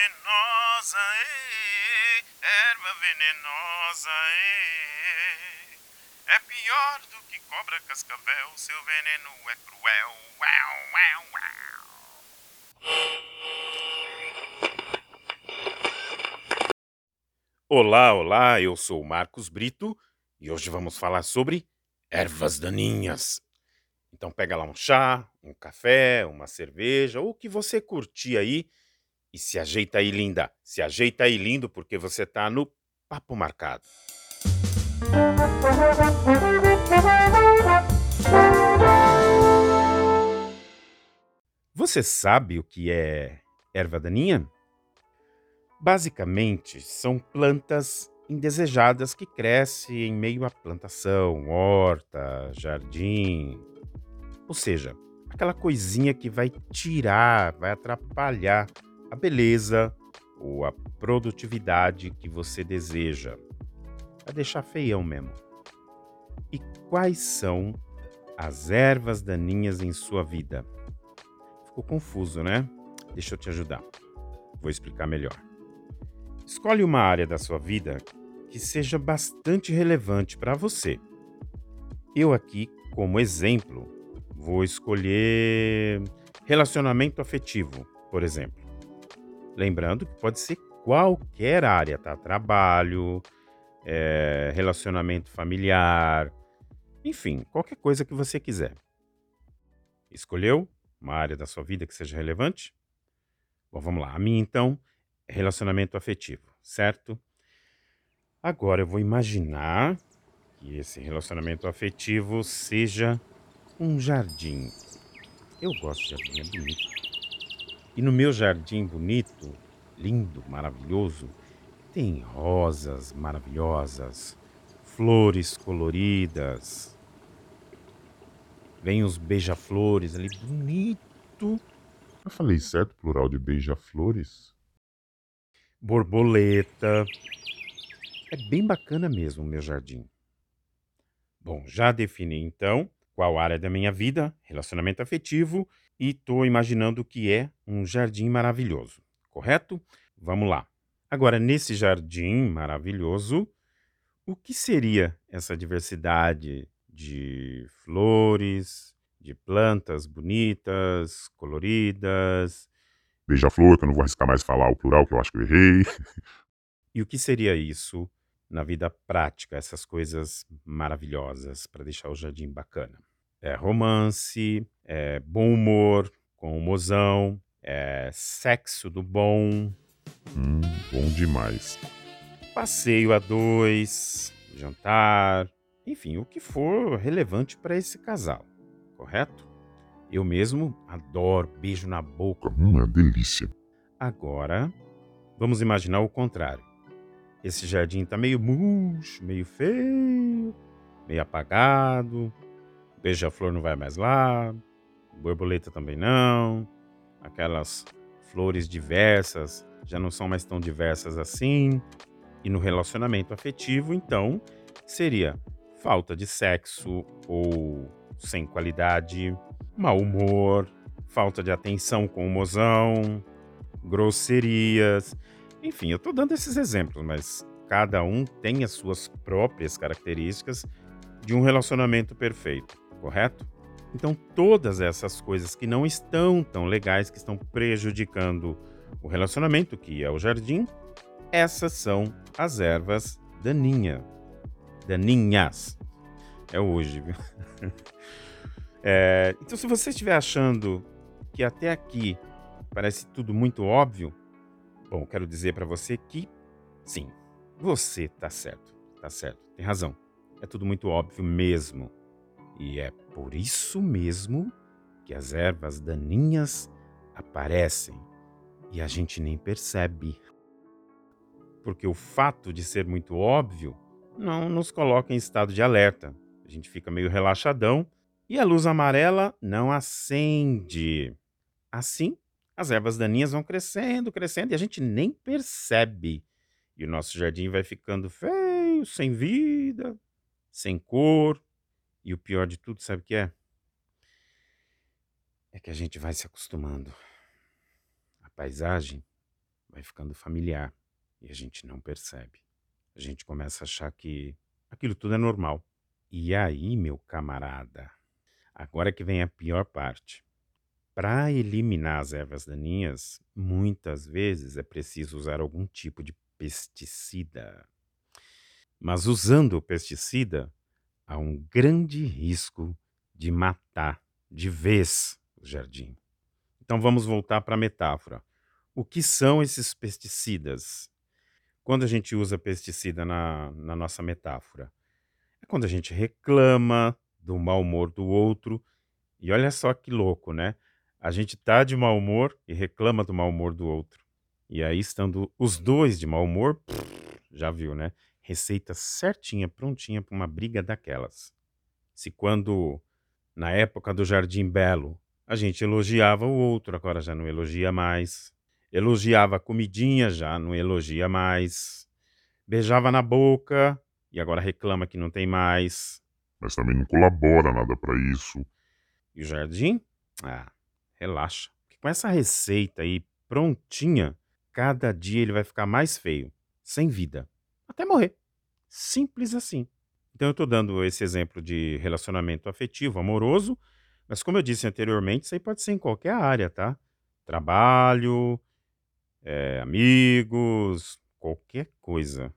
venenosa, ei, erva venenosa, ei. É pior do que cobra cascavel, seu veneno é cruel. Uau, uau, uau. Olá, olá, eu sou Marcos Brito e hoje vamos falar sobre ervas daninhas. Então pega lá um chá, um café, uma cerveja, ou o que você curtir aí e se ajeita aí, linda. Se ajeita aí, lindo, porque você tá no Papo Marcado. Você sabe o que é erva daninha? Basicamente, são plantas indesejadas que crescem em meio à plantação, horta, jardim, ou seja, aquela coisinha que vai tirar, vai atrapalhar a beleza ou a produtividade que você deseja. Vai deixar feião mesmo. E quais são as ervas daninhas em sua vida? Ficou confuso, né? Deixa eu te ajudar. Vou explicar melhor. Escolhe uma área da sua vida que seja bastante relevante para você. Eu aqui, como exemplo, Vou escolher relacionamento afetivo, por exemplo. Lembrando que pode ser qualquer área, tá? Trabalho, é, relacionamento familiar, enfim, qualquer coisa que você quiser. Escolheu uma área da sua vida que seja relevante? Bom, vamos lá. A minha, então, é relacionamento afetivo, certo? Agora eu vou imaginar que esse relacionamento afetivo seja um jardim. Eu gosto de jardim, é bonito. E no meu jardim bonito, lindo, maravilhoso, tem rosas maravilhosas, flores coloridas. Vem os beija-flores ali, bonito. Eu falei certo, plural de beija-flores? Borboleta. É bem bacana mesmo o meu jardim. Bom, já defini então qual área da minha vida, relacionamento afetivo, e estou imaginando que é um jardim maravilhoso, correto? Vamos lá. Agora, nesse jardim maravilhoso, o que seria essa diversidade de flores, de plantas bonitas, coloridas? Beija-flor, que eu não vou arriscar mais falar o plural, que eu acho que eu errei. E o que seria isso na vida prática, essas coisas maravilhosas para deixar o jardim bacana? É romance, é bom humor com o mozão, é sexo do bom. Hum, bom demais. Passeio a dois, jantar, enfim, o que for relevante para esse casal, correto? Eu mesmo adoro beijo na boca. Hum, é delícia. Agora, vamos imaginar o contrário. Esse jardim está meio murcho, meio feio, meio apagado, Beija-flor não vai mais lá, borboleta também não, aquelas flores diversas já não são mais tão diversas assim. E no relacionamento afetivo, então, seria falta de sexo ou sem qualidade, mau humor, falta de atenção com o mozão, grosserias. Enfim, eu estou dando esses exemplos, mas cada um tem as suas próprias características de um relacionamento perfeito correto? Então, todas essas coisas que não estão tão legais, que estão prejudicando o relacionamento, que é o jardim, essas são as ervas daninha. Daninhas. É hoje, viu? É, então, se você estiver achando que até aqui parece tudo muito óbvio, bom, quero dizer para você que sim, você tá certo, tá certo, tem razão. É tudo muito óbvio mesmo. E é por isso mesmo que as ervas daninhas aparecem e a gente nem percebe. Porque o fato de ser muito óbvio não nos coloca em estado de alerta. A gente fica meio relaxadão e a luz amarela não acende. Assim, as ervas daninhas vão crescendo, crescendo e a gente nem percebe. E o nosso jardim vai ficando feio, sem vida, sem cor, e o pior de tudo, sabe o que é? É que a gente vai se acostumando. A paisagem vai ficando familiar e a gente não percebe. A gente começa a achar que aquilo tudo é normal. E aí, meu camarada, agora que vem a pior parte. Para eliminar as ervas daninhas, muitas vezes é preciso usar algum tipo de pesticida. Mas usando o pesticida, há um grande risco de matar de vez o jardim. Então vamos voltar para a metáfora. O que são esses pesticidas? Quando a gente usa pesticida na, na nossa metáfora, é quando a gente reclama do mau humor do outro. E olha só que louco, né? A gente tá de mau humor e reclama do mau humor do outro. E aí, estando os dois de mau humor, já viu, né? Receita certinha, prontinha para uma briga daquelas. Se quando, na época do Jardim Belo, a gente elogiava o outro, agora já não elogia mais. Elogiava a comidinha, já não elogia mais. Beijava na boca e agora reclama que não tem mais. Mas também não colabora nada para isso. E o jardim? Ah, relaxa. Com essa receita aí prontinha, cada dia ele vai ficar mais feio, sem vida, até morrer. Simples assim. Então eu estou dando esse exemplo de relacionamento afetivo, amoroso, mas como eu disse anteriormente, isso aí pode ser em qualquer área, tá? Trabalho, é, amigos, qualquer coisa.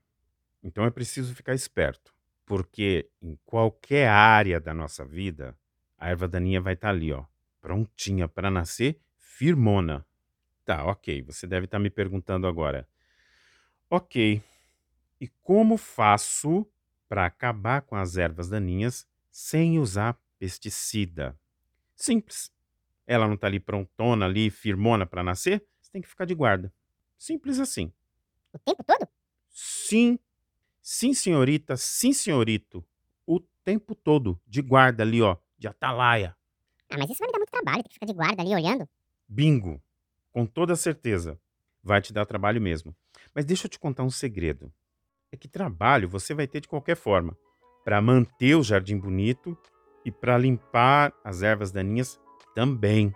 Então é preciso ficar esperto, porque em qualquer área da nossa vida, a erva daninha vai estar tá ali, ó, prontinha para nascer, firmona. Tá, ok. Você deve estar tá me perguntando agora. Ok. E como faço para acabar com as ervas daninhas sem usar pesticida? Simples. Ela não está ali prontona, ali, firmona para nascer? Você tem que ficar de guarda. Simples assim. O tempo todo? Sim. Sim, senhorita. Sim, senhorito. O tempo todo. De guarda ali, ó. De atalaia. Ah, mas isso vai me dar muito trabalho, ter que ficar de guarda ali olhando. Bingo. Com toda certeza. Vai te dar trabalho mesmo. Mas deixa eu te contar um segredo. É que trabalho você vai ter de qualquer forma. Para manter o jardim bonito e para limpar as ervas daninhas também.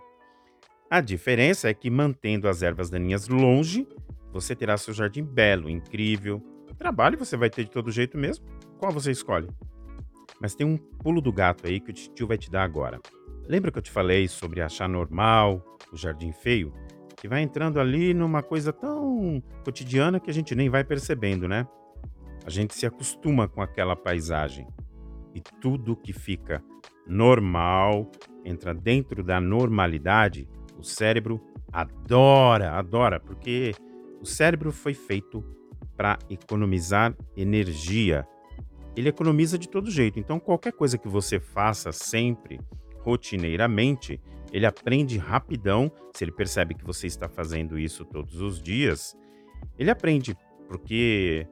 A diferença é que mantendo as ervas daninhas longe, você terá seu jardim belo, incrível. Trabalho você vai ter de todo jeito mesmo. Qual você escolhe? Mas tem um pulo do gato aí que o tio vai te dar agora. Lembra que eu te falei sobre achar normal o jardim feio? Que vai entrando ali numa coisa tão cotidiana que a gente nem vai percebendo, né? A gente se acostuma com aquela paisagem. E tudo que fica normal entra dentro da normalidade, o cérebro adora, adora, porque o cérebro foi feito para economizar energia. Ele economiza de todo jeito. Então, qualquer coisa que você faça sempre, rotineiramente, ele aprende rapidão. Se ele percebe que você está fazendo isso todos os dias, ele aprende, porque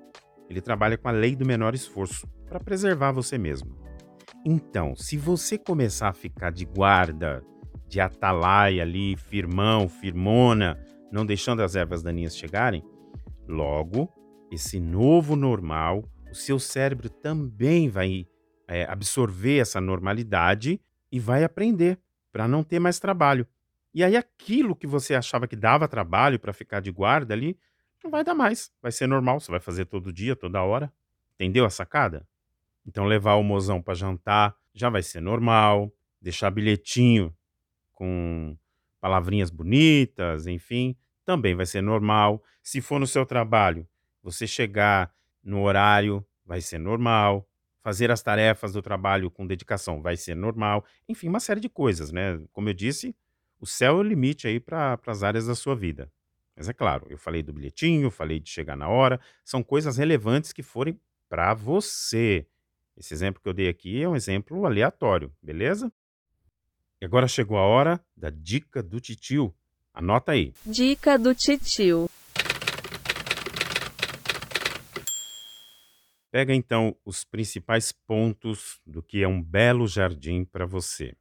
ele trabalha com a lei do menor esforço para preservar você mesmo. Então, se você começar a ficar de guarda, de atalaia ali, firmão, firmona, não deixando as ervas daninhas chegarem, logo, esse novo normal, o seu cérebro também vai é, absorver essa normalidade e vai aprender para não ter mais trabalho. E aí aquilo que você achava que dava trabalho para ficar de guarda ali, não vai dar mais. Vai ser normal, você vai fazer todo dia, toda hora. Entendeu a sacada? Então levar o mozão para jantar já vai ser normal, deixar bilhetinho com palavrinhas bonitas, enfim, também vai ser normal. Se for no seu trabalho, você chegar no horário vai ser normal. Fazer as tarefas do trabalho com dedicação vai ser normal. Enfim, uma série de coisas, né? Como eu disse, o céu é o limite aí para as áreas da sua vida. Mas é claro, eu falei do bilhetinho, falei de chegar na hora, são coisas relevantes que forem para você. Esse exemplo que eu dei aqui é um exemplo aleatório, beleza? E agora chegou a hora da dica do titio. Anota aí. Dica do titio. Pega então os principais pontos do que é um belo jardim para você.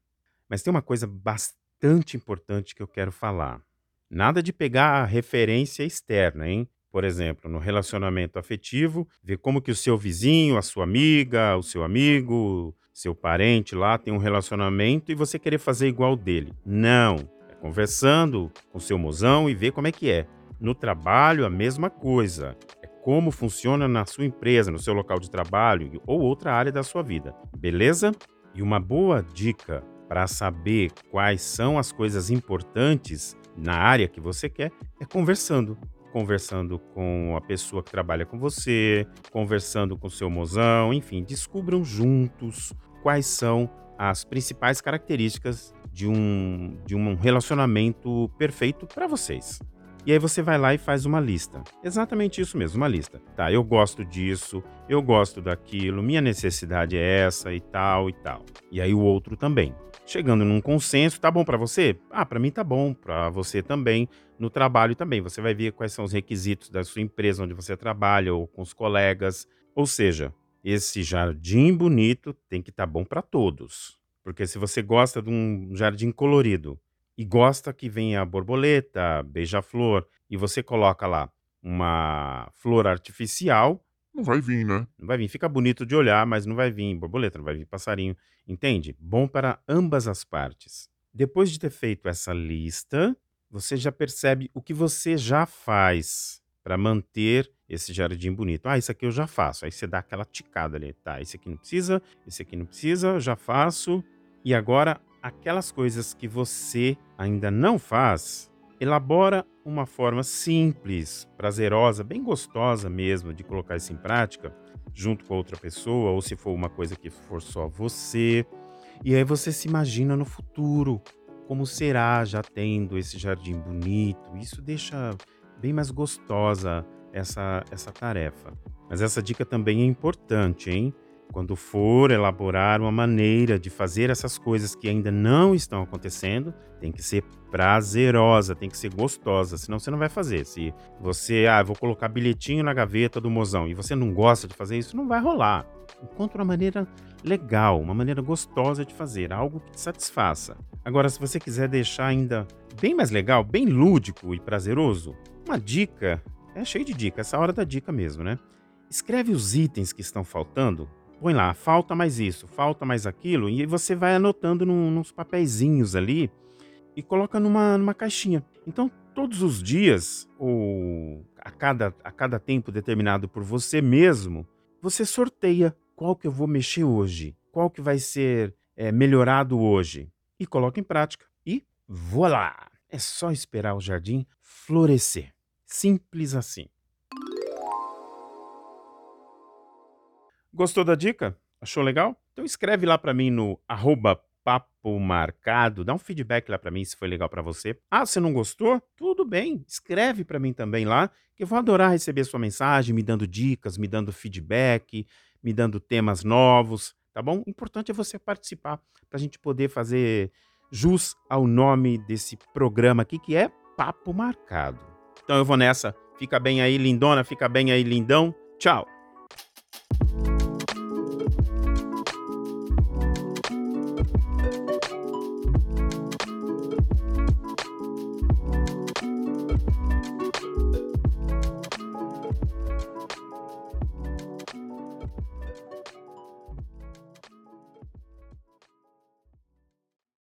Mas tem uma coisa bastante importante que eu quero falar. Nada de pegar a referência externa, hein? Por exemplo, no relacionamento afetivo, ver como que o seu vizinho, a sua amiga, o seu amigo, seu parente lá tem um relacionamento e você querer fazer igual dele. Não. É conversando com seu mozão e ver como é que é. No trabalho, a mesma coisa. É como funciona na sua empresa, no seu local de trabalho ou outra área da sua vida. Beleza? E uma boa dica para saber quais são as coisas importantes na área que você quer é conversando. Conversando com a pessoa que trabalha com você, conversando com seu mozão, enfim, descubram juntos quais são as principais características de um, de um relacionamento perfeito para vocês. E aí você vai lá e faz uma lista. Exatamente isso mesmo, uma lista. Tá, eu gosto disso, eu gosto daquilo, minha necessidade é essa e tal e tal. E aí o outro também. Chegando num consenso, tá bom para você? Ah, para mim tá bom, para você também. No trabalho também, você vai ver quais são os requisitos da sua empresa onde você trabalha ou com os colegas. Ou seja, esse jardim bonito tem que estar tá bom para todos. Porque se você gosta de um jardim colorido e gosta que venha borboleta, beija-flor, e você coloca lá uma flor artificial, Não vai vir, né? não vai vir. Fica bonito de olhar, mas não vai vir borboleta, não vai vir passarinho. Entende? Bom para ambas as partes. Depois de ter feito essa lista, você já percebe o que você já faz para manter esse jardim bonito. Ah, isso aqui eu já faço. Aí você dá aquela ticada ali. Tá, esse aqui não precisa, esse aqui não precisa, já faço. E agora, aquelas coisas que você ainda não faz, elabora uma forma simples, prazerosa, bem gostosa mesmo de colocar isso em prática, junto com outra pessoa, ou se for uma coisa que for só você. E aí você se imagina no futuro, como será já tendo esse jardim bonito. Isso deixa bem mais gostosa essa, essa tarefa. Mas essa dica também é importante, hein? Quando for elaborar uma maneira de fazer essas coisas que ainda não estão acontecendo, tem que ser prazerosa, tem que ser gostosa, senão você não vai fazer. Se você, ah, vou colocar bilhetinho na gaveta do mozão e você não gosta de fazer isso, não vai rolar. Encontre uma maneira legal, uma maneira gostosa de fazer, algo que te satisfaça. Agora, se você quiser deixar ainda bem mais legal, bem lúdico e prazeroso, uma dica, é cheio de dica, essa hora da dica mesmo, né? Escreve os itens que estão faltando põe lá, falta mais isso, falta mais aquilo, e você vai anotando num, nos papeizinhos ali e coloca numa, numa caixinha. Então, todos os dias, ou a cada, a cada tempo determinado por você mesmo, você sorteia qual que eu vou mexer hoje, qual que vai ser é, melhorado hoje, e coloca em prática. E voilá! É só esperar o jardim florescer. Simples assim. Gostou da dica? Achou legal? Então escreve lá para mim no arroba papo marcado, dá um feedback lá para mim se foi legal para você. Ah, você não gostou? Tudo bem, escreve para mim também lá, que eu vou adorar receber sua mensagem, me dando dicas, me dando feedback, me dando temas novos, tá bom? O importante é você participar para a gente poder fazer jus ao nome desse programa aqui que é Papo Marcado. Então eu vou nessa. Fica bem aí, lindona, fica bem aí, lindão. Tchau.